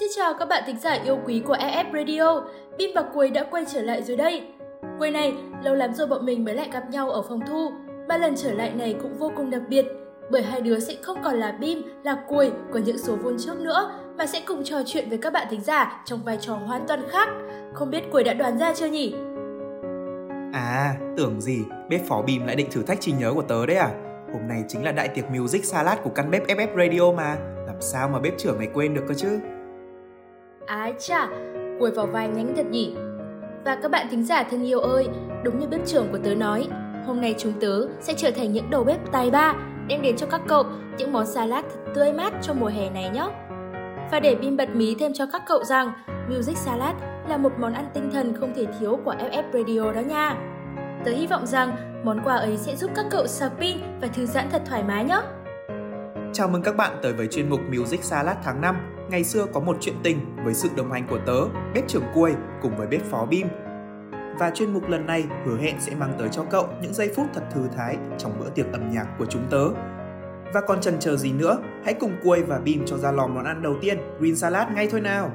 Xin chào các bạn thính giả yêu quý của EF Radio, Bim và Quầy đã quay trở lại rồi đây. Quầy này, lâu lắm rồi bọn mình mới lại gặp nhau ở phòng thu, ba lần trở lại này cũng vô cùng đặc biệt, bởi hai đứa sẽ không còn là Bim, là Quầy của những số vôn trước nữa, mà sẽ cùng trò chuyện với các bạn thính giả trong vai trò hoàn toàn khác. Không biết Quầy đã đoán ra chưa nhỉ? À, tưởng gì, bếp phó Bim lại định thử thách trí nhớ của tớ đấy à? Hôm nay chính là đại tiệc music salad của căn bếp FF Radio mà, làm sao mà bếp trưởng mày quên được cơ chứ? Ái chà, quầy vào vai nhánh thật nhỉ. Và các bạn thính giả thân yêu ơi, đúng như bếp trưởng của tớ nói, hôm nay chúng tớ sẽ trở thành những đầu bếp tài ba, đem đến cho các cậu những món salad thật tươi mát cho mùa hè này nhé. Và để Bim bật mí thêm cho các cậu rằng, Music Salad là một món ăn tinh thần không thể thiếu của FF Radio đó nha. Tớ hy vọng rằng món quà ấy sẽ giúp các cậu sạc pin và thư giãn thật thoải mái nhé. Chào mừng các bạn tới với chuyên mục Music Salad tháng 5 ngày xưa có một chuyện tình với sự đồng hành của tớ, bếp trưởng Cuôi cùng với bếp phó Bim. Và chuyên mục lần này hứa hẹn sẽ mang tới cho cậu những giây phút thật thư thái trong bữa tiệc âm nhạc của chúng tớ. Và còn chần chờ gì nữa, hãy cùng Cuôi và Bim cho ra lò món ăn đầu tiên, green salad ngay thôi nào.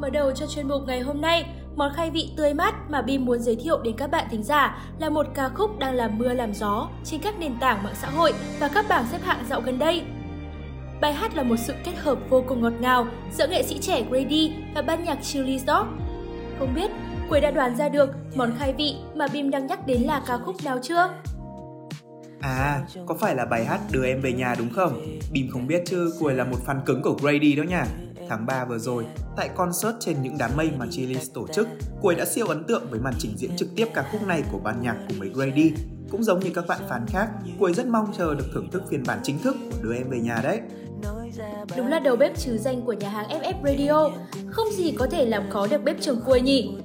Mở đầu cho chuyên mục ngày hôm nay, món khai vị tươi mát mà Bim muốn giới thiệu đến các bạn thính giả là một ca khúc đang làm mưa làm gió trên các nền tảng mạng xã hội và các bảng xếp hạng dạo gần đây. Bài hát là một sự kết hợp vô cùng ngọt ngào giữa nghệ sĩ trẻ Grady và ban nhạc Chili Dog. Không biết, Quế đã đoán ra được món khai vị mà Bim đang nhắc đến là ca khúc nào chưa? À, có phải là bài hát Đưa em về nhà đúng không? Bim không biết chứ, Quầy là một fan cứng của Grady đó nha. Tháng 3 vừa rồi, tại concert trên những đám mây mà Chili's tổ chức, Quầy đã siêu ấn tượng với màn trình diễn trực tiếp ca khúc này của ban nhạc của mấy Grady. Cũng giống như các bạn fan khác, Quầy rất mong chờ được thưởng thức phiên bản chính thức của Đưa em về nhà đấy. Đúng là đầu bếp trừ danh của nhà hàng FF Radio, không gì có thể làm khó được bếp trưởng Quầy nhỉ.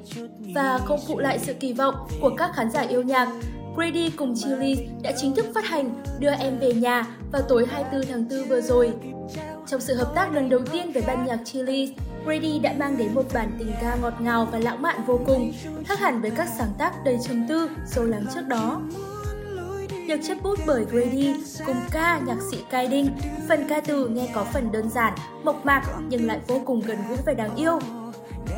Và không phụ lại sự kỳ vọng của các khán giả yêu nhạc, Grady cùng Chili đã chính thức phát hành Đưa Em Về Nhà vào tối 24 tháng 4 vừa rồi. Trong sự hợp tác lần đầu tiên với ban nhạc Chili, Brady đã mang đến một bản tình ca ngọt ngào và lãng mạn vô cùng, khác hẳn với các sáng tác đầy trầm tư, sâu lắng trước đó. Được chép bút bởi Grady cùng ca nhạc sĩ Kai Đinh, phần ca từ nghe có phần đơn giản, mộc mạc nhưng lại vô cùng gần gũi và đáng yêu.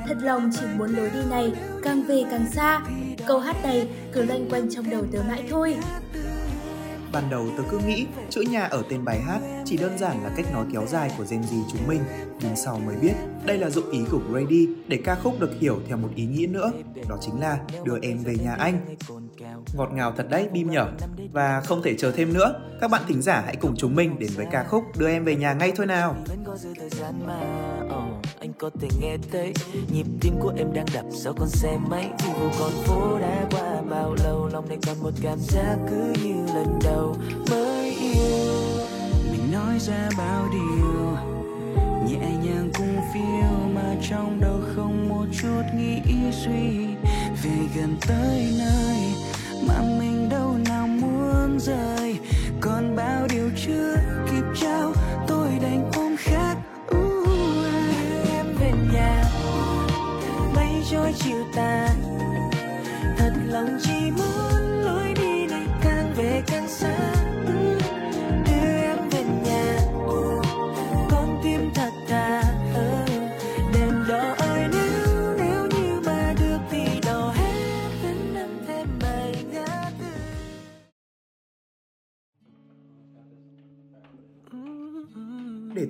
Thật lòng chỉ muốn lối đi này càng về càng xa, câu hát này cứ loanh quanh trong đầu tớ mãi thôi. Ban đầu tớ cứ nghĩ chữ nhà ở tên bài hát chỉ đơn giản là cách nói kéo dài của Gen Z chúng mình, nhưng sau mới biết đây là dụng ý của Grady để ca khúc được hiểu theo một ý nghĩa nữa, đó chính là đưa em về nhà anh. Ngọt ngào thật đấy Bim nhở. Và không thể chờ thêm nữa, các bạn thính giả hãy cùng chúng mình đến với ca khúc Đưa em về nhà ngay thôi nào. anh có ờ, thể nghe thấy. Nhịp tim của em đang đập sau con xe máy. Khi dù con phố đã qua bao lâu lòng này còn một cảm giác cứ như lần đầu mới yêu. Mình nói ra bao điều nhẹ nhàng cùng phiêu mà trong đầu không một chút nghĩ suy. Về gần tới nơi mà mình đâu nào muốn rời. Còn bao điều chưa kịp trao tôi đành ôm khác uh, em về nhà mây trôi chiều tàn. Thật lòng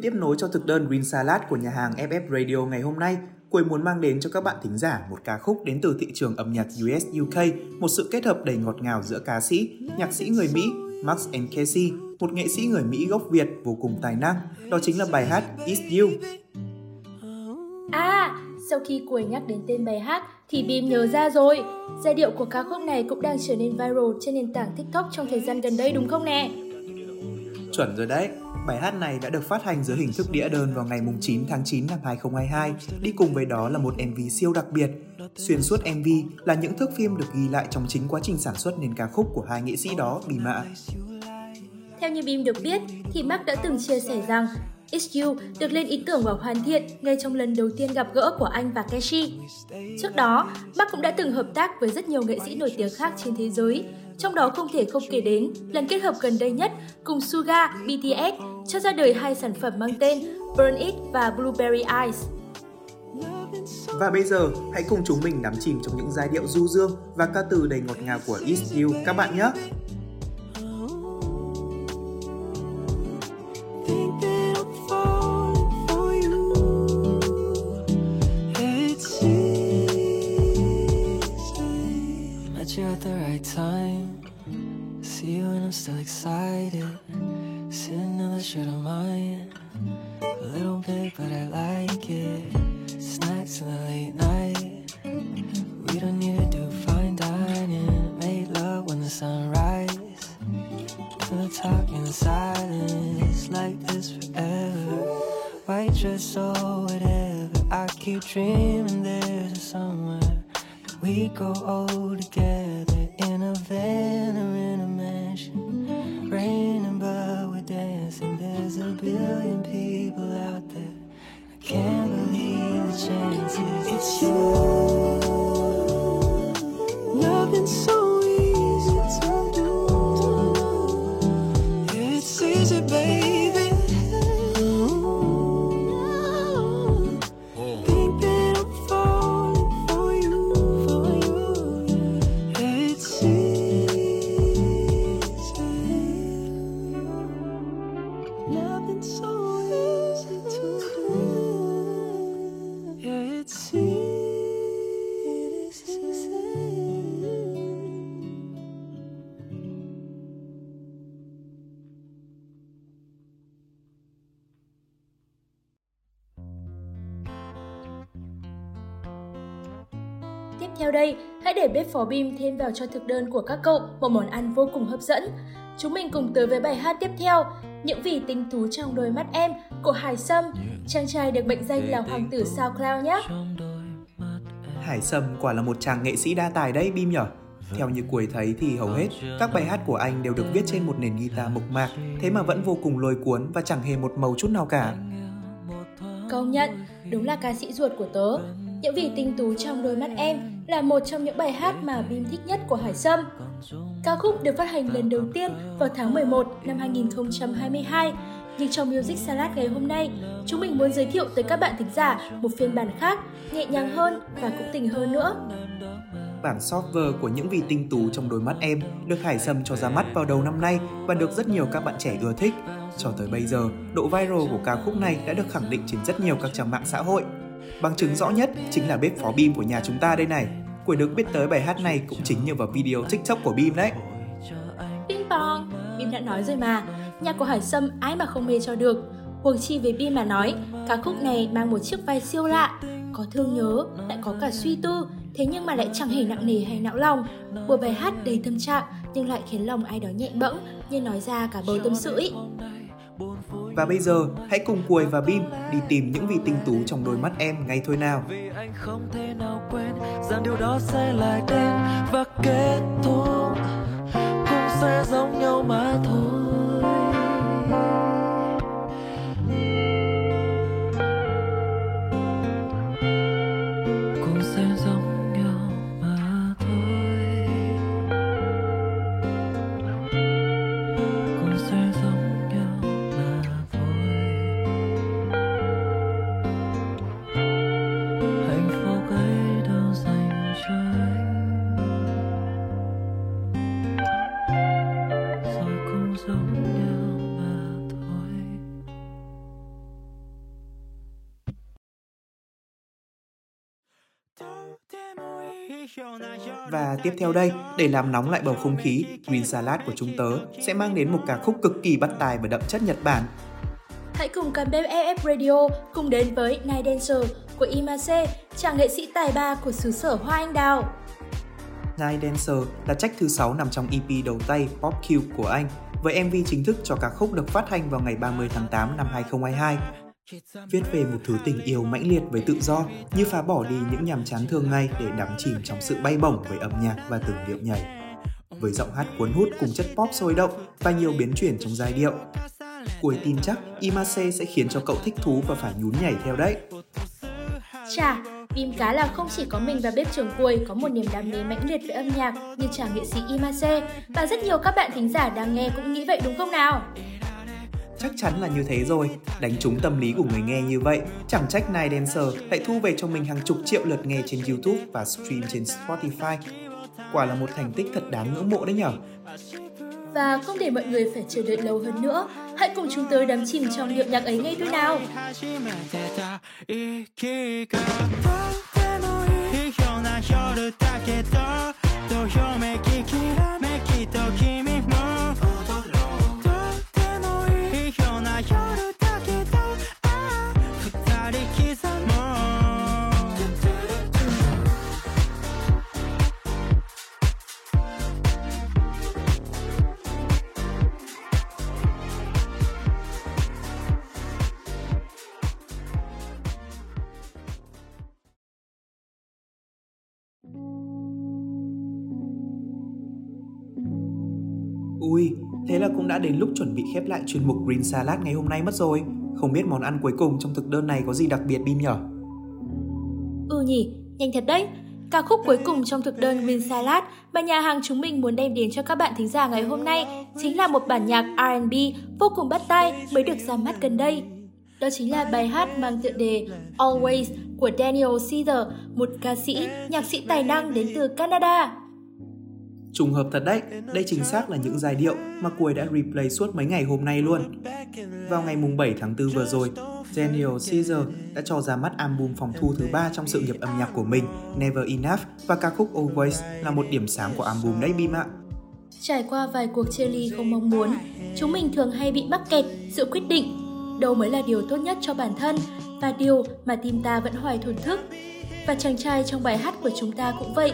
tiếp nối cho thực đơn Green Salad của nhà hàng FF Radio ngày hôm nay, Quầy muốn mang đến cho các bạn thính giả một ca khúc đến từ thị trường âm nhạc US UK, một sự kết hợp đầy ngọt ngào giữa ca sĩ, nhạc sĩ người Mỹ Max and Casey, một nghệ sĩ người Mỹ gốc Việt vô cùng tài năng. Đó chính là bài hát It's You. À, sau khi Quầy nhắc đến tên bài hát thì Bim nhớ ra rồi. Giai điệu của ca khúc này cũng đang trở nên viral trên nền tảng TikTok trong thời gian gần đây đúng không nè? Chuẩn rồi đấy. Bài hát này đã được phát hành dưới hình thức đĩa đơn vào ngày 9 tháng 9 năm 2022, đi cùng với đó là một MV siêu đặc biệt. Xuyên suốt MV là những thước phim được ghi lại trong chính quá trình sản xuất nền ca khúc của hai nghệ sĩ đó, Bì Mạ. Theo như Bim được biết, thì Mark đã từng chia sẻ rằng It's You được lên ý tưởng và hoàn thiện ngay trong lần đầu tiên gặp gỡ của anh và Keshi. Trước đó, Mark cũng đã từng hợp tác với rất nhiều nghệ sĩ nổi tiếng khác trên thế giới, trong đó không thể không kể đến lần kết hợp gần đây nhất cùng Suga, BTS cho ra đời hai sản phẩm mang tên Burn It và Blueberry Eyes. Và bây giờ, hãy cùng chúng mình đắm chìm trong những giai điệu du dương và ca từ đầy ngọt ngào của east You các bạn nhé! time. See you and I'm still excited. Sitting in the shirt of mine. A little bit, but I like it. Snacks in the late night. We don't need to do fine dining. Made love when the sun rises. Gonna talk in silence like this forever. White dress or whatever. I keep dreaming there's a somewhere we go old together Havana in a mansion, raining but we're dancing. There's a billion people out there. I can't believe the chances. It's you, loving so. Theo đây, hãy để bếp phó bim thêm vào cho thực đơn của các cậu một món ăn vô cùng hấp dẫn. Chúng mình cùng tới với bài hát tiếp theo, Những vì tinh tú trong đôi mắt em của Hải Sâm. Chàng trai được mệnh danh là hoàng tử SoundCloud nhé. Hải Sâm quả là một chàng nghệ sĩ đa tài đấy Bim nhở? Theo như cuối thấy thì hầu hết các bài hát của anh đều được viết trên một nền guitar mộc mạc, thế mà vẫn vô cùng lôi cuốn và chẳng hề một màu chút nào cả. Công nhận, đúng là ca sĩ ruột của tớ. Những vì tinh tú trong đôi mắt em là một trong những bài hát mà Bim thích nhất của Hải Sâm. Ca khúc được phát hành lần đầu tiên vào tháng 11 năm 2022. Nhưng trong Music Salad ngày hôm nay, chúng mình muốn giới thiệu tới các bạn thính giả một phiên bản khác, nhẹ nhàng hơn và cũng tình hơn nữa. Bản software của những vì tinh tú trong đôi mắt em được Hải Sâm cho ra mắt vào đầu năm nay và được rất nhiều các bạn trẻ ưa thích. Cho tới bây giờ, độ viral của ca khúc này đã được khẳng định trên rất nhiều các trang mạng xã hội. Bằng chứng rõ nhất chính là bếp phó Bim của nhà chúng ta đây này. Quỷ được biết tới bài hát này cũng chính nhờ vào video TikTok của Bim đấy. Ping pong, Bim đã nói rồi mà, nhạc của Hải Sâm ai mà không mê cho được. Huống chi với Bim mà nói, ca khúc này mang một chiếc vai siêu lạ, có thương nhớ, lại có cả suy tư, thế nhưng mà lại chẳng hề nặng nề hay não lòng. Một bài hát đầy tâm trạng nhưng lại khiến lòng ai đó nhẹ bẫng như nói ra cả bầu tâm sự ý. Và bây giờ, hãy cùng Cuồi và Bim đi tìm những vị tinh tú trong đôi mắt em ngay thôi nào. Vì anh không thể nào quên rằng điều đó sẽ lại đến và kết thúc cũng sẽ giống nhau mà thôi. Và tiếp theo đây, để làm nóng lại bầu không khí, Green Salad của chúng tớ sẽ mang đến một ca khúc cực kỳ bắt tai và đậm chất Nhật Bản. Hãy cùng căn bếp FF Radio cùng đến với Night Dancer của Imase, chàng nghệ sĩ tài ba của xứ sở Hoa Anh Đào. Night Dancer là track thứ 6 nằm trong EP đầu tay Pop Cube của anh. với MV chính thức cho ca khúc được phát hành vào ngày 30 tháng 8 năm 2022. Viết về một thứ tình yêu mãnh liệt với tự do, như phá bỏ đi những nhàm chán thường ngày để đắm chìm trong sự bay bổng với âm nhạc và từng điệu nhảy. Với giọng hát cuốn hút cùng chất pop sôi động và nhiều biến chuyển trong giai điệu, Cuối tin chắc Imase sẽ khiến cho cậu thích thú và phải nhún nhảy theo đấy. Chà, Bim cá là không chỉ có mình và bếp trưởng cuối có một niềm đam mê mãnh liệt với âm nhạc như chàng nghệ sĩ Imase và rất nhiều các bạn thính giả đang nghe cũng nghĩ vậy đúng không nào? Chắc chắn là như thế rồi, đánh trúng tâm lý của người nghe như vậy, chẳng trách Nine Dancer lại thu về cho mình hàng chục triệu lượt nghe trên YouTube và stream trên Spotify. Quả là một thành tích thật đáng ngưỡng mộ đấy nhở. Và không để mọi người phải chờ đợi lâu hơn nữa, hãy cùng chúng tôi đắm chìm trong điệu nhạc ấy ngay thôi nào. Ui, đã đến lúc chuẩn bị khép lại chuyên mục Green Salad ngày hôm nay mất rồi. Không biết món ăn cuối cùng trong thực đơn này có gì đặc biệt Bim nhở? Ừ nhỉ, nhanh thật đấy. Ca khúc cuối cùng trong thực đơn Green Salad mà nhà hàng chúng mình muốn đem đến cho các bạn thính giả ngày hôm nay chính là một bản nhạc R&B vô cùng bắt tai mới được ra mắt gần đây. Đó chính là bài hát mang tựa đề Always của Daniel Caesar, một ca sĩ, nhạc sĩ tài năng đến từ Canada. Trùng hợp thật đấy, đây chính xác là những giai điệu mà Cuối đã replay suốt mấy ngày hôm nay luôn. Vào ngày mùng 7 tháng 4 vừa rồi, Daniel Caesar đã cho ra mắt album phòng thu thứ ba trong sự nghiệp âm nhạc của mình, Never Enough và ca khúc oh Always là một điểm sáng của album đấy Bim ạ. Trải qua vài cuộc chia ly không mong muốn, chúng mình thường hay bị mắc kẹt sự quyết định đâu mới là điều tốt nhất cho bản thân và điều mà tim ta vẫn hoài thổn thức. Và chàng trai trong bài hát của chúng ta cũng vậy,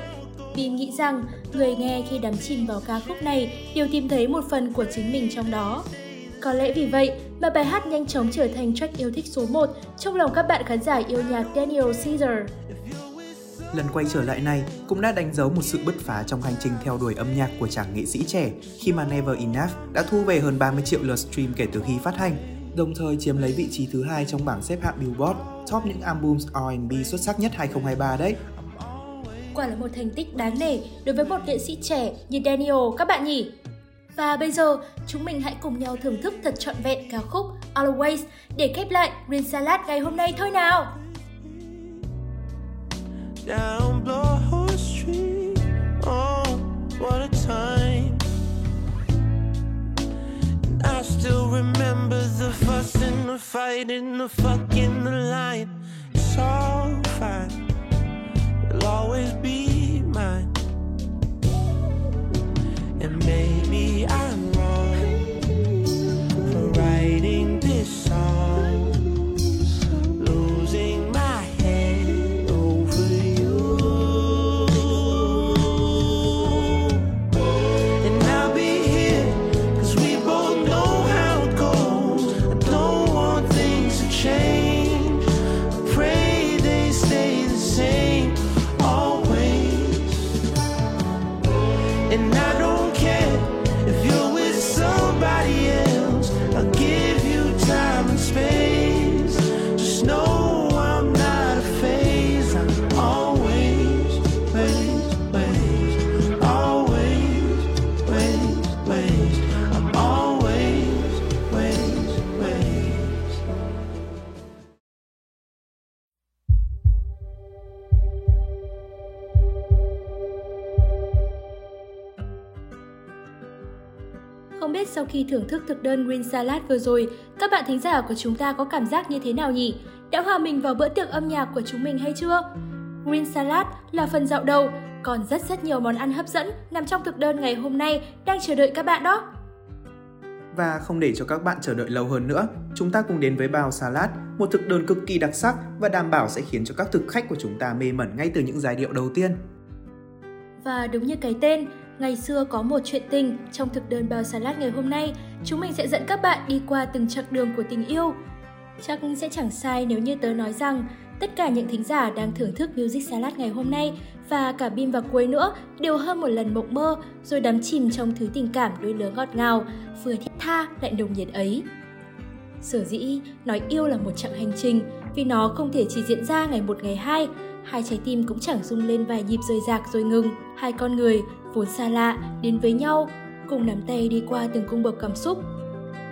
Bin nghĩ rằng người nghe khi đắm chìm vào ca khúc này đều tìm thấy một phần của chính mình trong đó. Có lẽ vì vậy mà bài hát nhanh chóng trở thành track yêu thích số 1 trong lòng các bạn khán giả yêu nhạc Daniel Caesar. Lần quay trở lại này cũng đã đánh dấu một sự bứt phá trong hành trình theo đuổi âm nhạc của chàng nghệ sĩ trẻ khi mà Never Enough đã thu về hơn 30 triệu lượt stream kể từ khi phát hành, đồng thời chiếm lấy vị trí thứ hai trong bảng xếp hạng Billboard top những albums R&B xuất sắc nhất 2023 đấy. Quả là một thành tích đáng nể đối với một nghệ sĩ trẻ như Daniel các bạn nhỉ? Và bây giờ, chúng mình hãy cùng nhau thưởng thức thật trọn vẹn ca khúc Always để khép lại Green Salad ngày hôm nay thôi nào! Down Bloor Street, oh, what a time. And I still remember the fuss and the fight and the fucking the line. Always be Không biết sau khi thưởng thức thực đơn Green Salad vừa rồi, các bạn thính giả của chúng ta có cảm giác như thế nào nhỉ? Đã hòa mình vào bữa tiệc âm nhạc của chúng mình hay chưa? Green Salad là phần dạo đầu, còn rất rất nhiều món ăn hấp dẫn nằm trong thực đơn ngày hôm nay đang chờ đợi các bạn đó. Và không để cho các bạn chờ đợi lâu hơn nữa, chúng ta cùng đến với bao salad, một thực đơn cực kỳ đặc sắc và đảm bảo sẽ khiến cho các thực khách của chúng ta mê mẩn ngay từ những giai điệu đầu tiên. Và đúng như cái tên, Ngày xưa có một chuyện tình, trong thực đơn bao salad ngày hôm nay, chúng mình sẽ dẫn các bạn đi qua từng chặng đường của tình yêu. Chắc sẽ chẳng sai nếu như tớ nói rằng tất cả những thính giả đang thưởng thức Music Salad ngày hôm nay và cả Bim và Quế nữa đều hơn một lần mộng mơ rồi đắm chìm trong thứ tình cảm đôi lứa ngọt ngào, vừa thiết tha lại nồng nhiệt ấy. Sở dĩ, nói yêu là một chặng hành trình vì nó không thể chỉ diễn ra ngày một ngày hai, hai trái tim cũng chẳng rung lên vài nhịp rời rạc rồi ngừng. Hai con người, vốn xa lạ, đến với nhau, cùng nắm tay đi qua từng cung bậc cảm xúc.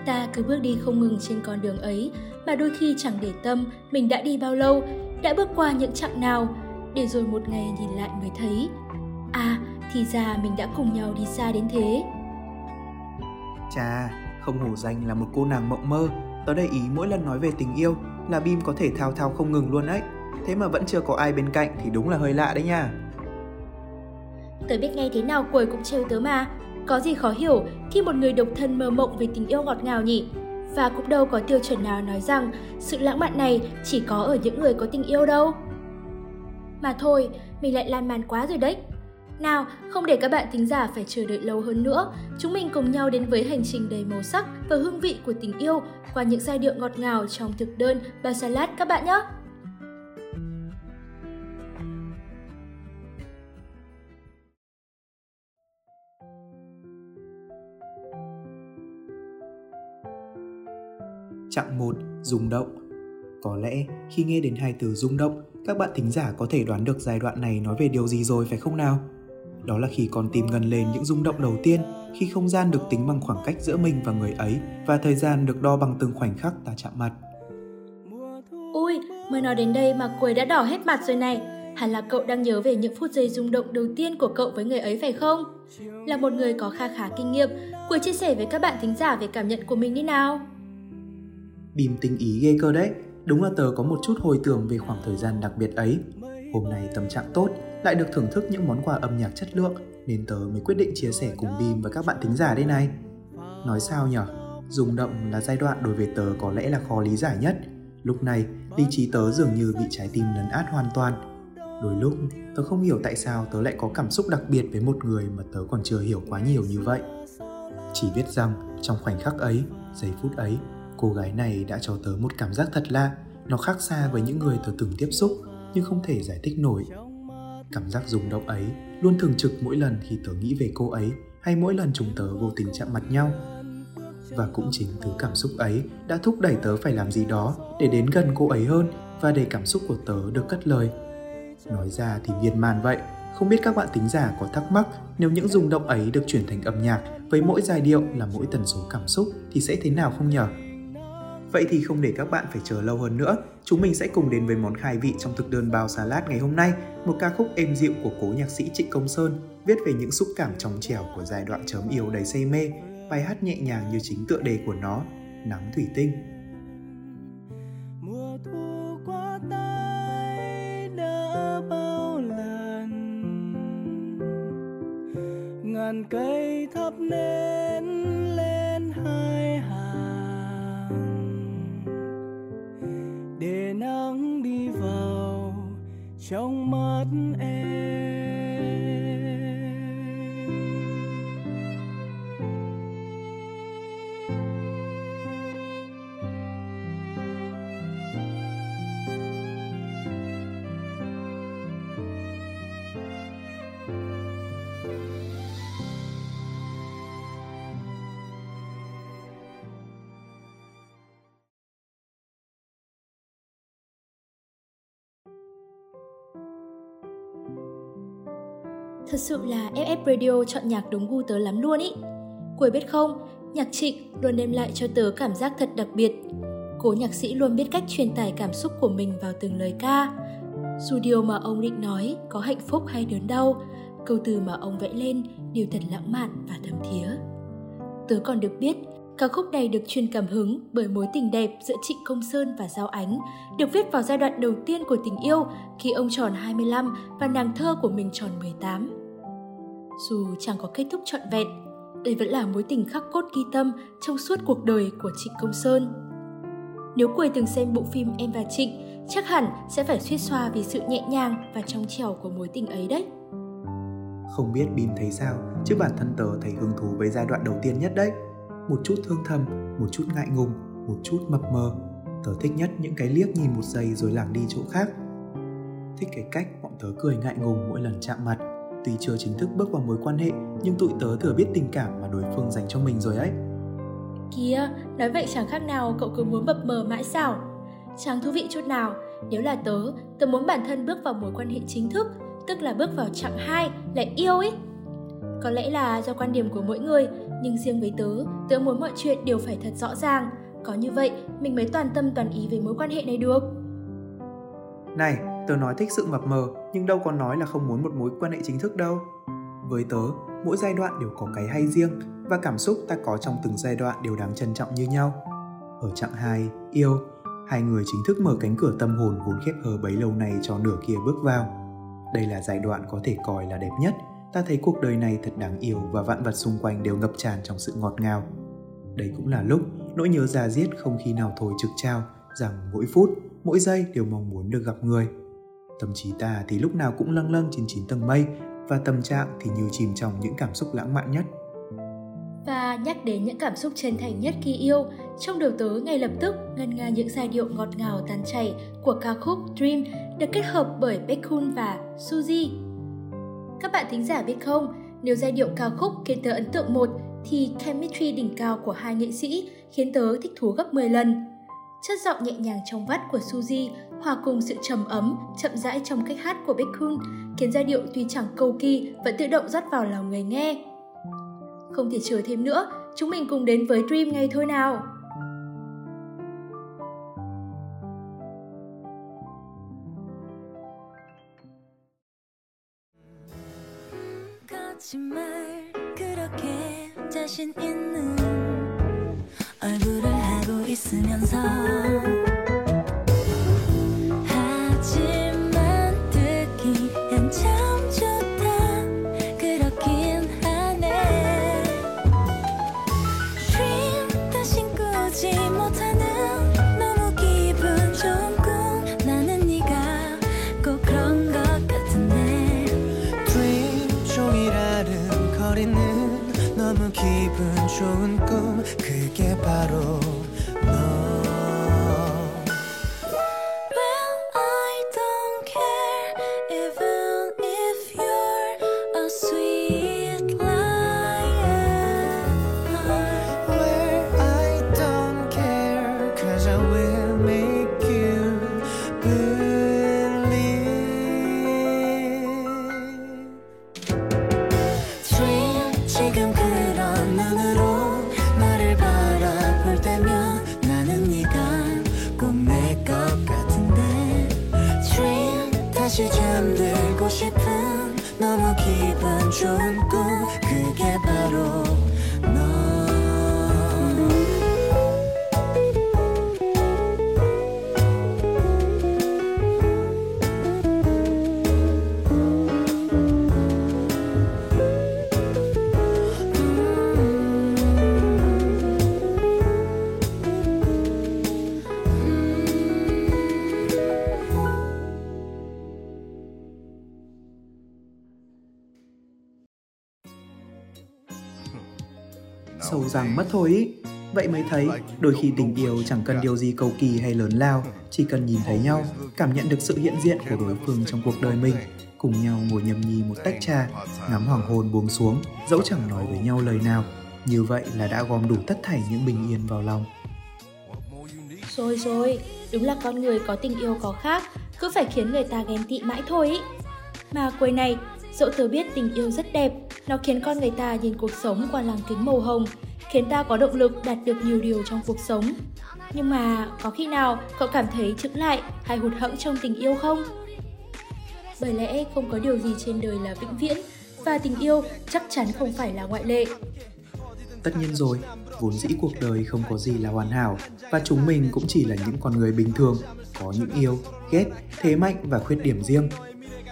Ta cứ bước đi không ngừng trên con đường ấy, mà đôi khi chẳng để tâm mình đã đi bao lâu, đã bước qua những chặng nào, để rồi một ngày nhìn lại mới thấy. À, thì ra mình đã cùng nhau đi xa đến thế. Chà, không hổ danh là một cô nàng mộng mơ, tớ để ý mỗi lần nói về tình yêu là Bim có thể thao thao không ngừng luôn ấy. Thế mà vẫn chưa có ai bên cạnh thì đúng là hơi lạ đấy nha. Tớ biết ngay thế nào quầy cũng trêu tớ mà. Có gì khó hiểu khi một người độc thân mơ mộng về tình yêu ngọt ngào nhỉ? Và cũng đâu có tiêu chuẩn nào nói rằng sự lãng mạn này chỉ có ở những người có tình yêu đâu. Mà thôi, mình lại lan man quá rồi đấy. Nào, không để các bạn thính giả phải chờ đợi lâu hơn nữa, chúng mình cùng nhau đến với hành trình đầy màu sắc và hương vị của tình yêu qua những giai điệu ngọt ngào trong thực đơn và Salad các bạn nhé! Chặng 1. Rung động Có lẽ khi nghe đến hai từ rung động, các bạn thính giả có thể đoán được giai đoạn này nói về điều gì rồi phải không nào? Đó là khi con tim ngân lên những rung động đầu tiên, khi không gian được tính bằng khoảng cách giữa mình và người ấy và thời gian được đo bằng từng khoảnh khắc ta chạm mặt. Ui, mới nói đến đây mà Quế đã đỏ hết mặt rồi này. Hẳn là cậu đang nhớ về những phút giây rung động đầu tiên của cậu với người ấy phải không? Là một người có kha khá kinh nghiệm, Quế chia sẻ với các bạn thính giả về cảm nhận của mình như nào? Bìm tinh ý ghê cơ đấy, đúng là tớ có một chút hồi tưởng về khoảng thời gian đặc biệt ấy. Hôm nay tâm trạng tốt, lại được thưởng thức những món quà âm nhạc chất lượng, nên tớ mới quyết định chia sẻ cùng Bìm và các bạn thính giả đây này. Nói sao nhở? Rung động là giai đoạn đối với tớ có lẽ là khó lý giải nhất. Lúc này, lý trí tớ dường như bị trái tim lấn át hoàn toàn. Đôi lúc, tớ không hiểu tại sao tớ lại có cảm xúc đặc biệt với một người mà tớ còn chưa hiểu quá nhiều như vậy. Chỉ biết rằng, trong khoảnh khắc ấy, giây phút ấy, cô gái này đã cho tớ một cảm giác thật lạ. Nó khác xa với những người tớ từng tiếp xúc, nhưng không thể giải thích nổi. Cảm giác rung động ấy luôn thường trực mỗi lần khi tớ nghĩ về cô ấy, hay mỗi lần chúng tớ vô tình chạm mặt nhau. Và cũng chính thứ cảm xúc ấy đã thúc đẩy tớ phải làm gì đó để đến gần cô ấy hơn và để cảm xúc của tớ được cất lời. Nói ra thì miên man vậy. Không biết các bạn tính giả có thắc mắc nếu những rung động ấy được chuyển thành âm nhạc với mỗi giai điệu là mỗi tần số cảm xúc thì sẽ thế nào không nhở? Vậy thì không để các bạn phải chờ lâu hơn nữa, chúng mình sẽ cùng đến với món khai vị trong thực đơn bao salad ngày hôm nay, một ca khúc êm dịu của cố nhạc sĩ Trịnh Công Sơn, viết về những xúc cảm trong trẻo của giai đoạn chớm yêu đầy say mê, bài hát nhẹ nhàng như chính tựa đề của nó, Nắng thủy tinh. mùa thu qua tay đã bao lần. Ngàn cây thắp nên trong mắt em. Sự là FF Radio chọn nhạc đúng gu tớ lắm luôn ý. Cuối biết không, nhạc trịnh luôn đem lại cho tớ cảm giác thật đặc biệt. Cố nhạc sĩ luôn biết cách truyền tải cảm xúc của mình vào từng lời ca. Dù điều mà ông định nói có hạnh phúc hay đớn đau, câu từ mà ông vẽ lên đều thật lãng mạn và thầm thía. Tớ còn được biết, ca khúc này được truyền cảm hứng bởi mối tình đẹp giữa Trịnh Công Sơn và Giao Ánh, được viết vào giai đoạn đầu tiên của tình yêu khi ông tròn 25 và nàng thơ của mình tròn 18. Dù chẳng có kết thúc trọn vẹn, đây vẫn là mối tình khắc cốt ghi tâm trong suốt cuộc đời của Trịnh Công Sơn. Nếu Quầy từng xem bộ phim Em và Trịnh, chắc hẳn sẽ phải suýt xoa vì sự nhẹ nhàng và trong trẻo của mối tình ấy đấy. Không biết Bim thấy sao, chứ bản thân tớ thấy hứng thú với giai đoạn đầu tiên nhất đấy. Một chút thương thầm, một chút ngại ngùng, một chút mập mờ. Tớ thích nhất những cái liếc nhìn một giây rồi lảng đi chỗ khác. Thích cái cách bọn tớ cười ngại ngùng mỗi lần chạm mặt. Tuy chưa chính thức bước vào mối quan hệ, nhưng tụi tớ thừa biết tình cảm mà đối phương dành cho mình rồi ấy. Kìa, nói vậy chẳng khác nào cậu cứ muốn mập mờ mãi sao? Chẳng thú vị chút nào, nếu là tớ, tớ muốn bản thân bước vào mối quan hệ chính thức, tức là bước vào chặng 2 là yêu ấy. Có lẽ là do quan điểm của mỗi người, nhưng riêng với tớ, tớ muốn mọi chuyện đều phải thật rõ ràng. Có như vậy, mình mới toàn tâm toàn ý với mối quan hệ này được. Này, tớ nói thích sự mập mờ, nhưng đâu có nói là không muốn một mối quan hệ chính thức đâu. Với tớ, mỗi giai đoạn đều có cái hay riêng và cảm xúc ta có trong từng giai đoạn đều đáng trân trọng như nhau. Ở trạng 2, yêu, hai người chính thức mở cánh cửa tâm hồn vốn khép hờ bấy lâu nay cho nửa kia bước vào. Đây là giai đoạn có thể coi là đẹp nhất, ta thấy cuộc đời này thật đáng yêu và vạn vật xung quanh đều ngập tràn trong sự ngọt ngào. Đây cũng là lúc nỗi nhớ già giết không khi nào thôi trực trao rằng mỗi phút, mỗi giây đều mong muốn được gặp người. Tâm trí ta thì lúc nào cũng lâng lâng trên chín tầng mây và tâm trạng thì như chìm trong những cảm xúc lãng mạn nhất. Và nhắc đến những cảm xúc chân thành nhất khi yêu, trong đầu tớ ngay lập tức ngân nga những giai điệu ngọt ngào tan chảy của ca khúc Dream được kết hợp bởi Baekhyun và Suzy. Các bạn thính giả biết không, nếu giai điệu ca khúc khiến tớ ấn tượng một thì chemistry đỉnh cao của hai nghệ sĩ khiến tớ thích thú gấp 10 lần. Chất giọng nhẹ nhàng trong vắt của Suzy hòa cùng sự trầm ấm, chậm rãi trong cách hát của Baekhyun khiến giai điệu tuy chẳng cầu kỳ vẫn tự động rót vào lòng người nghe. Không thể chờ thêm nữa, chúng mình cùng đến với Dream ngay thôi nào! 거짓말 그렇게 자신 있는 얼굴을 하고 있으면서 좋은 다시 잠들고 싶은 너무 기분 좋은 꿈. 그게 바로 Vậy mới thấy, đôi khi tình yêu chẳng cần điều gì cầu kỳ hay lớn lao, chỉ cần nhìn thấy nhau, cảm nhận được sự hiện diện của đối phương trong cuộc đời mình, cùng nhau ngồi nhâm nhi một tách trà, ngắm hoàng hôn buông xuống, dẫu chẳng nói với nhau lời nào. Như vậy là đã gom đủ tất thảy những bình yên vào lòng. Rồi rồi, đúng là con người có tình yêu có khác, cứ phải khiến người ta ghen tị mãi thôi ý. Mà cuối này, dẫu tớ biết tình yêu rất đẹp, nó khiến con người ta nhìn cuộc sống qua lăng kính màu hồng, khiến ta có động lực đạt được nhiều điều trong cuộc sống. Nhưng mà có khi nào cậu cảm thấy chững lại hay hụt hẫng trong tình yêu không? Bởi lẽ không có điều gì trên đời là vĩnh viễn và tình yêu chắc chắn không phải là ngoại lệ. Tất nhiên rồi, vốn dĩ cuộc đời không có gì là hoàn hảo và chúng mình cũng chỉ là những con người bình thường, có những yêu, ghét, thế mạnh và khuyết điểm riêng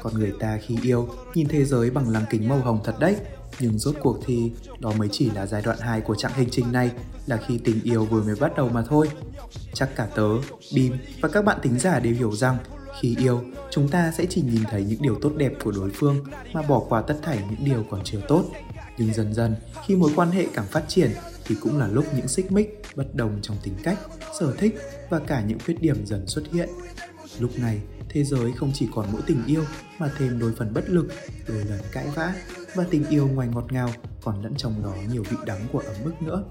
con người ta khi yêu nhìn thế giới bằng lăng kính màu hồng thật đấy. Nhưng rốt cuộc thì đó mới chỉ là giai đoạn 2 của chặng hành trình này là khi tình yêu vừa mới bắt đầu mà thôi. Chắc cả tớ, Bim và các bạn tính giả đều hiểu rằng khi yêu chúng ta sẽ chỉ nhìn thấy những điều tốt đẹp của đối phương mà bỏ qua tất thảy những điều còn chưa tốt. Nhưng dần dần khi mối quan hệ càng phát triển thì cũng là lúc những xích mích bất đồng trong tính cách sở thích và cả những khuyết điểm dần xuất hiện. Lúc này thế giới không chỉ còn mỗi tình yêu mà thêm đôi phần bất lực đôi lần cãi vã và tình yêu ngoài ngọt ngào còn lẫn trong đó nhiều vị đắng của ấm ức nữa.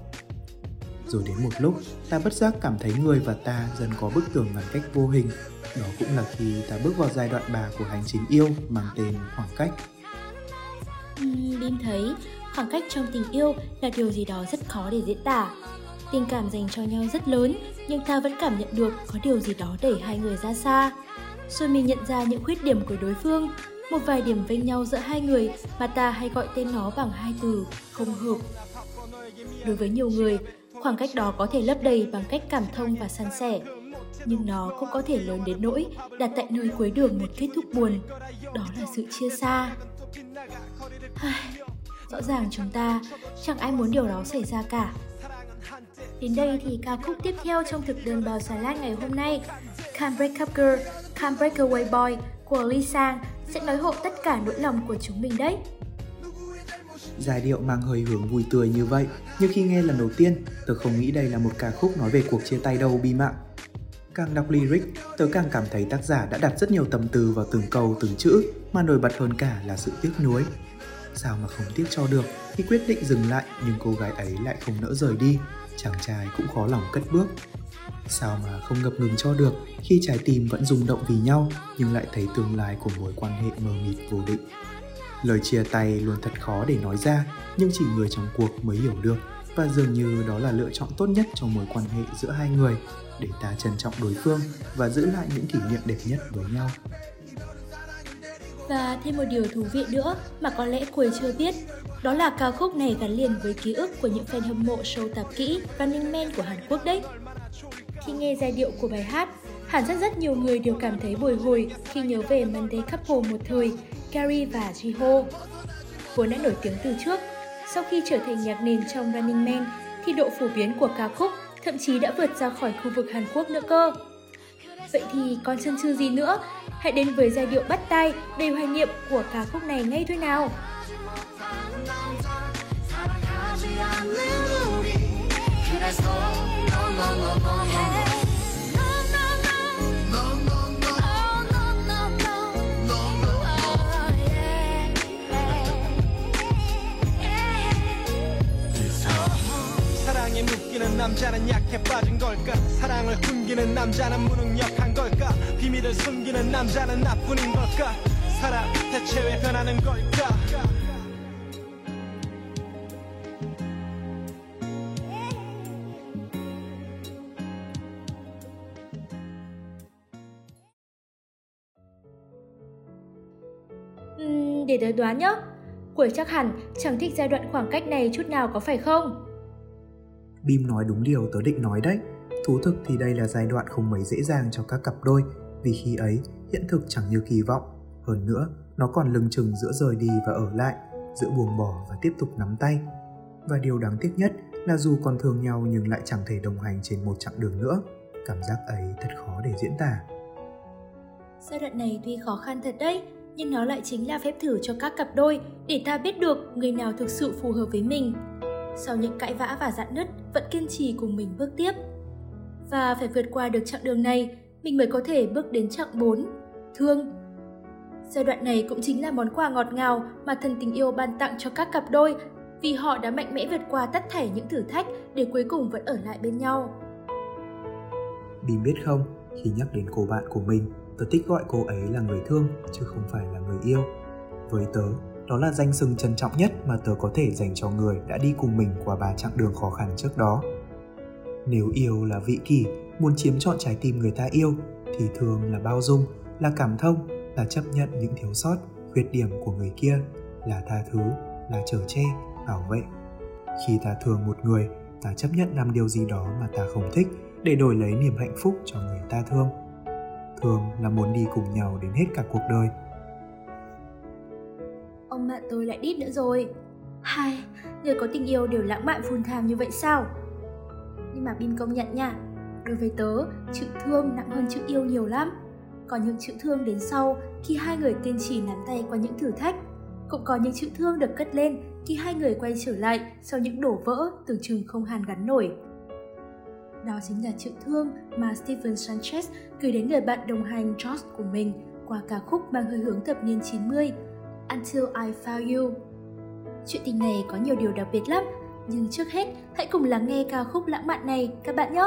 Rồi đến một lúc ta bất giác cảm thấy người và ta dần có bức tường ngăn cách vô hình. Đó cũng là khi ta bước vào giai đoạn bà của hành trình yêu mang tên khoảng cách. Uhm, thấy khoảng cách trong tình yêu là điều gì đó rất khó để diễn tả. Tình cảm dành cho nhau rất lớn nhưng ta vẫn cảm nhận được có điều gì đó đẩy hai người ra xa rồi mình nhận ra những khuyết điểm của đối phương. Một vài điểm vênh nhau giữa hai người mà ta hay gọi tên nó bằng hai từ, không hợp. Đối với nhiều người, khoảng cách đó có thể lấp đầy bằng cách cảm thông và san sẻ. Nhưng nó cũng có thể lớn đến nỗi đặt tại nơi cuối đường một kết thúc buồn. Đó là sự chia xa. Rõ ràng chúng ta chẳng ai muốn điều đó xảy ra cả. Đến đây thì ca khúc tiếp theo trong thực đơn bào salad ngày hôm nay Can't Break Up Girl, Can't Break Away Boy của Lisa Sang sẽ nói hộ tất cả nỗi lòng của chúng mình đấy. Giai điệu mang hơi hướng vui tươi như vậy, nhưng khi nghe lần đầu tiên, tớ không nghĩ đây là một ca khúc nói về cuộc chia tay đâu bi mạng. Càng đọc lyric, tớ càng cảm thấy tác giả đã đặt rất nhiều tâm tư vào từng câu, từng chữ, mà nổi bật hơn cả là sự tiếc nuối. Sao mà không tiếc cho được khi quyết định dừng lại nhưng cô gái ấy lại không nỡ rời đi, chàng trai cũng khó lòng cất bước. Sao mà không ngập ngừng cho được khi trái tim vẫn rung động vì nhau nhưng lại thấy tương lai của mối quan hệ mờ mịt vô định. Lời chia tay luôn thật khó để nói ra nhưng chỉ người trong cuộc mới hiểu được và dường như đó là lựa chọn tốt nhất trong mối quan hệ giữa hai người để ta trân trọng đối phương và giữ lại những kỷ niệm đẹp nhất với nhau. Và thêm một điều thú vị nữa mà có lẽ Quỳ chưa biết, đó là ca khúc này gắn liền với ký ức của những fan hâm mộ show tạp kỹ Running Man của Hàn Quốc đấy. Khi nghe giai điệu của bài hát, hẳn rất rất nhiều người đều cảm thấy bồi hồi khi nhớ về Monday Couple một thời, Gary và Jiho. Vốn đã nổi tiếng từ trước, sau khi trở thành nhạc nền trong Running Man thì độ phổ biến của ca khúc thậm chí đã vượt ra khỏi khu vực Hàn Quốc nữa cơ. Vậy thì còn chân chừ gì nữa? Hãy đến với giai điệu bắt tay đầy hoài niệm của ca khúc này ngay thôi nào! 숨기는 남자는 약해 빠진 걸까? 사랑을 숨기는 남자는 무능력한 걸까? 비밀을 숨기는 남자는 나뿐인 걸까? 사랑 대체 왜 변하는 걸까 để tớ đoán nhé Quẩy chắc hẳn chẳng thích giai đoạn khoảng cách này chút nào có phải không? Bim nói đúng điều tớ định nói đấy. Thú thực thì đây là giai đoạn không mấy dễ dàng cho các cặp đôi vì khi ấy hiện thực chẳng như kỳ vọng. Hơn nữa, nó còn lưng chừng giữa rời đi và ở lại, giữa buông bỏ và tiếp tục nắm tay. Và điều đáng tiếc nhất là dù còn thương nhau nhưng lại chẳng thể đồng hành trên một chặng đường nữa. Cảm giác ấy thật khó để diễn tả. Giai đoạn này tuy khó khăn thật đấy, nhưng nó lại chính là phép thử cho các cặp đôi để ta biết được người nào thực sự phù hợp với mình sau những cãi vã và dạn nứt vẫn kiên trì cùng mình bước tiếp. Và phải vượt qua được chặng đường này, mình mới có thể bước đến chặng 4, thương. Giai đoạn này cũng chính là món quà ngọt ngào mà thần tình yêu ban tặng cho các cặp đôi vì họ đã mạnh mẽ vượt qua tất thảy những thử thách để cuối cùng vẫn ở lại bên nhau. Bình biết không, khi nhắc đến cô bạn của mình, tớ thích gọi cô ấy là người thương chứ không phải là người yêu. Với tớ, đó là danh xưng trân trọng nhất mà tớ có thể dành cho người đã đi cùng mình qua ba chặng đường khó khăn trước đó. Nếu yêu là vị kỷ, muốn chiếm trọn trái tim người ta yêu, thì thương là bao dung, là cảm thông, là chấp nhận những thiếu sót, khuyết điểm của người kia, là tha thứ, là chở che, bảo vệ. Khi ta thương một người, ta chấp nhận làm điều gì đó mà ta không thích để đổi lấy niềm hạnh phúc cho người ta thương thường là muốn đi cùng nhau đến hết cả cuộc đời, ông bạn tôi lại đít nữa rồi. Hai, người có tình yêu đều lãng mạn phun tham như vậy sao? Nhưng mà Bin công nhận nha, đối với tớ, chữ thương nặng hơn chữ yêu nhiều lắm. có những chữ thương đến sau khi hai người kiên trì nắm tay qua những thử thách. Cũng có những chữ thương được cất lên khi hai người quay trở lại sau những đổ vỡ tưởng chừng không hàn gắn nổi. Đó chính là chữ thương mà Steven Sanchez gửi đến người bạn đồng hành George của mình qua ca khúc mang hơi hướng thập niên 90 Until I Found You. Chuyện tình này có nhiều điều đặc biệt lắm, nhưng trước hết hãy cùng lắng nghe ca khúc lãng mạn này các bạn nhé!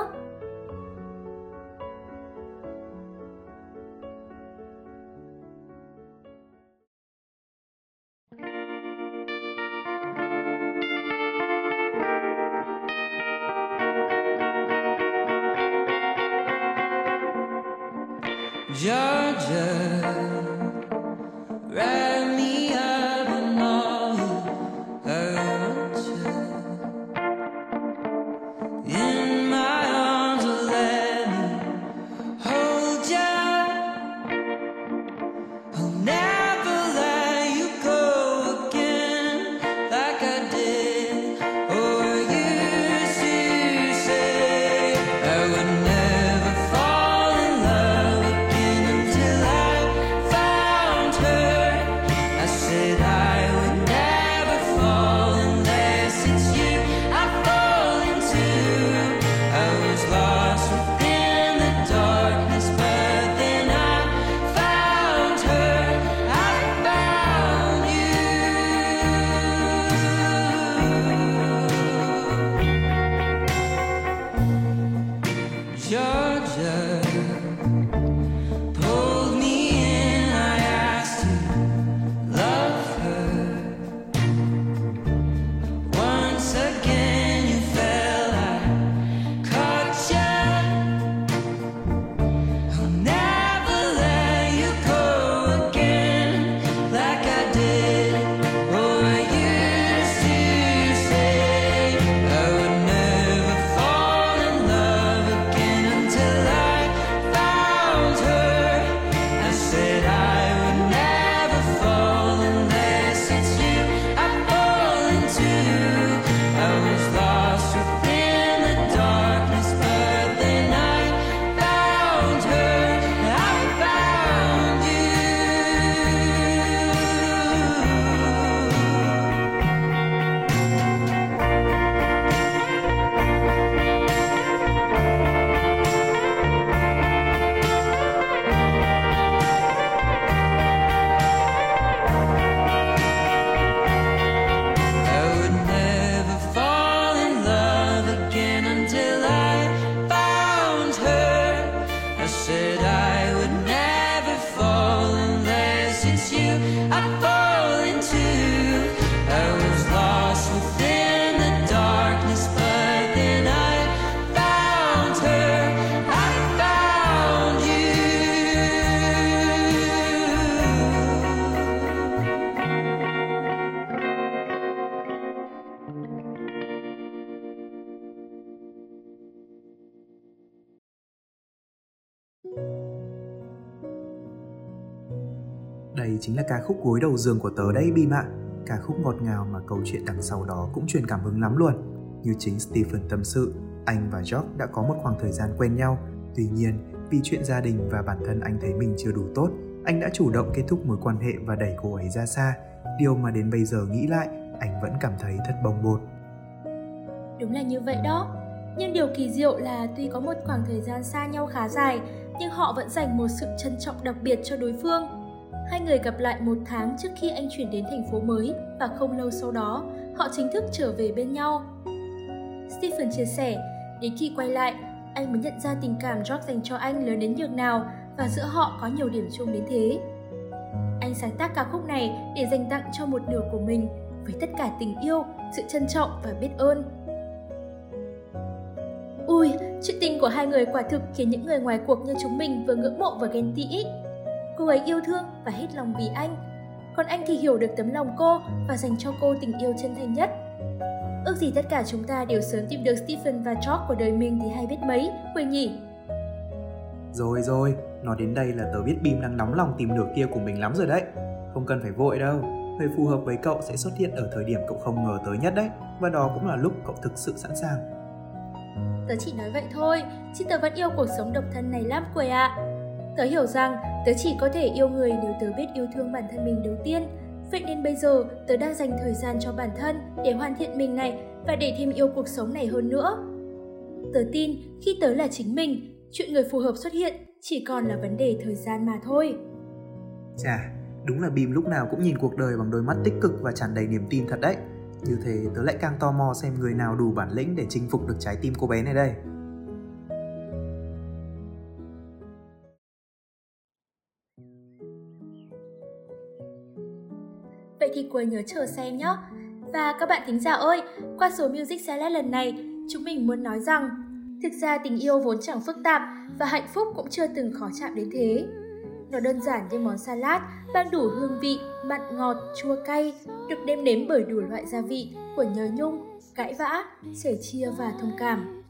Chính là ca khúc gối đầu giường của tớ đây Bim ạ. Ca khúc ngọt ngào mà câu chuyện đằng sau đó cũng truyền cảm hứng lắm luôn. Như chính Stephen tâm sự, anh và George đã có một khoảng thời gian quen nhau. Tuy nhiên, vì chuyện gia đình và bản thân anh thấy mình chưa đủ tốt, anh đã chủ động kết thúc mối quan hệ và đẩy cô ấy ra xa. Điều mà đến bây giờ nghĩ lại, anh vẫn cảm thấy thật bồng bột. Đúng là như vậy đó. Nhưng điều kỳ diệu là tuy có một khoảng thời gian xa nhau khá dài, nhưng họ vẫn dành một sự trân trọng đặc biệt cho đối phương Hai người gặp lại một tháng trước khi anh chuyển đến thành phố mới và không lâu sau đó, họ chính thức trở về bên nhau. Stephen chia sẻ, đến khi quay lại, anh mới nhận ra tình cảm George dành cho anh lớn đến nhường nào và giữa họ có nhiều điểm chung đến thế. Anh sáng tác ca khúc này để dành tặng cho một nửa của mình với tất cả tình yêu, sự trân trọng và biết ơn. Ui, chuyện tình của hai người quả thực khiến những người ngoài cuộc như chúng mình vừa ngưỡng mộ và ghen tị ít. Cô ấy yêu thương và hết lòng vì anh, còn anh thì hiểu được tấm lòng cô và dành cho cô tình yêu chân thành nhất. Ước gì tất cả chúng ta đều sớm tìm được Stephen và George của đời mình thì hay biết mấy, Quỳnh nhỉ? Rồi rồi, nói đến đây là tớ biết Bim đang nóng lòng tìm nửa kia của mình lắm rồi đấy. Không cần phải vội đâu, người phù hợp với cậu sẽ xuất hiện ở thời điểm cậu không ngờ tới nhất đấy. Và đó cũng là lúc cậu thực sự sẵn sàng. Tớ chỉ nói vậy thôi, chứ tớ vẫn yêu cuộc sống độc thân này lắm Quỳnh ạ. À. Tớ hiểu rằng tớ chỉ có thể yêu người nếu tớ biết yêu thương bản thân mình đầu tiên. Vậy nên bây giờ tớ đang dành thời gian cho bản thân để hoàn thiện mình này và để thêm yêu cuộc sống này hơn nữa. Tớ tin khi tớ là chính mình, chuyện người phù hợp xuất hiện chỉ còn là vấn đề thời gian mà thôi. Chà, đúng là Bim lúc nào cũng nhìn cuộc đời bằng đôi mắt tích cực và tràn đầy niềm tin thật đấy. Như thế tớ lại càng tò mò xem người nào đủ bản lĩnh để chinh phục được trái tim cô bé này đây. Thì cuối nhớ chờ xem nhé. Và các bạn thính giả ơi, qua số Music Salad lần này, chúng mình muốn nói rằng thực ra tình yêu vốn chẳng phức tạp và hạnh phúc cũng chưa từng khó chạm đến thế. Nó đơn giản như món salad, mang đủ hương vị, mặn ngọt, chua cay, được đem nếm bởi đủ loại gia vị của nhớ nhung, cãi vã, sẻ chia và thông cảm.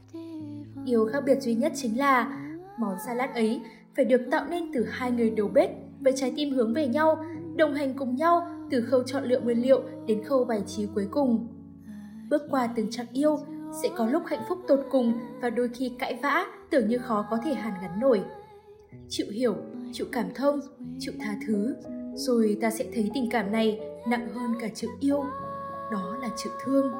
Điều khác biệt duy nhất chính là món salad ấy phải được tạo nên từ hai người đầu bếp với trái tim hướng về nhau, đồng hành cùng nhau từ khâu chọn lựa nguyên liệu đến khâu bài trí cuối cùng. Bước qua từng chặng yêu, sẽ có lúc hạnh phúc tột cùng và đôi khi cãi vã tưởng như khó có thể hàn gắn nổi. Chịu hiểu, chịu cảm thông, chịu tha thứ, rồi ta sẽ thấy tình cảm này nặng hơn cả chữ yêu, đó là chữ thương.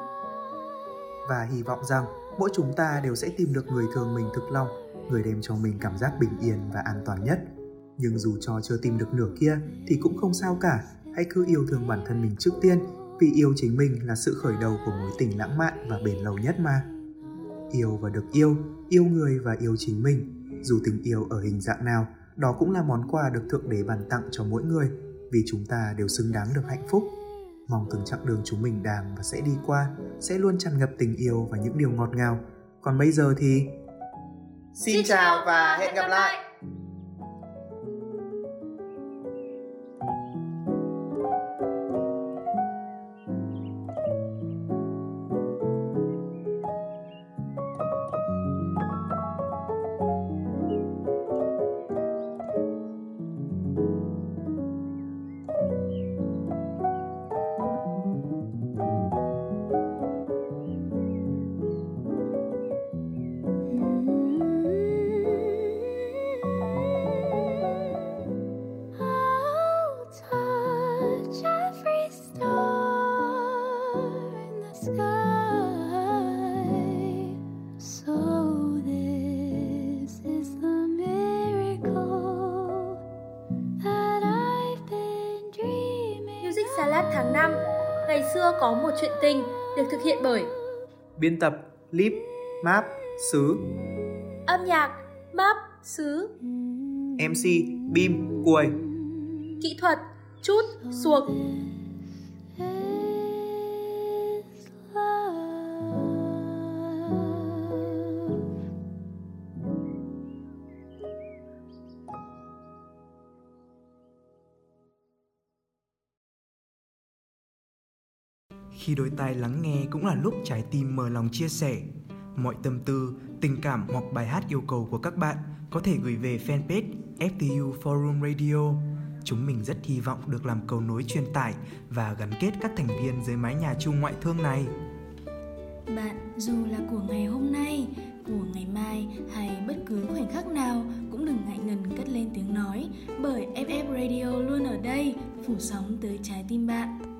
Và hy vọng rằng mỗi chúng ta đều sẽ tìm được người thương mình thực lòng, người đem cho mình cảm giác bình yên và an toàn nhất. Nhưng dù cho chưa tìm được nửa kia thì cũng không sao cả, hãy cứ yêu thương bản thân mình trước tiên vì yêu chính mình là sự khởi đầu của mối tình lãng mạn và bền lâu nhất mà. Yêu và được yêu, yêu người và yêu chính mình, dù tình yêu ở hình dạng nào, đó cũng là món quà được Thượng Đế bàn tặng cho mỗi người vì chúng ta đều xứng đáng được hạnh phúc. Mong từng chặng đường chúng mình đang và sẽ đi qua sẽ luôn tràn ngập tình yêu và những điều ngọt ngào. Còn bây giờ thì... Xin chào và hẹn gặp lại! Tháng 5 Ngày xưa có một chuyện tình được thực hiện bởi Biên tập Lip, Map, Sứ, âm nhạc, map, sứ, MC Bim, Cuồi. Kỹ thuật, chút, suộc. Khi đôi tai lắng nghe cũng là lúc trái tim mở lòng chia sẻ. Mọi tâm tư, tình cảm hoặc bài hát yêu cầu của các bạn có thể gửi về fanpage FTU Forum Radio. Chúng mình rất hy vọng được làm cầu nối truyền tải và gắn kết các thành viên dưới mái nhà chung ngoại thương này. Bạn dù là của ngày hôm nay, của ngày mai hay bất cứ khoảnh khắc nào cũng đừng ngại ngần cất lên tiếng nói bởi FF Radio luôn ở đây phủ sóng tới trái tim bạn.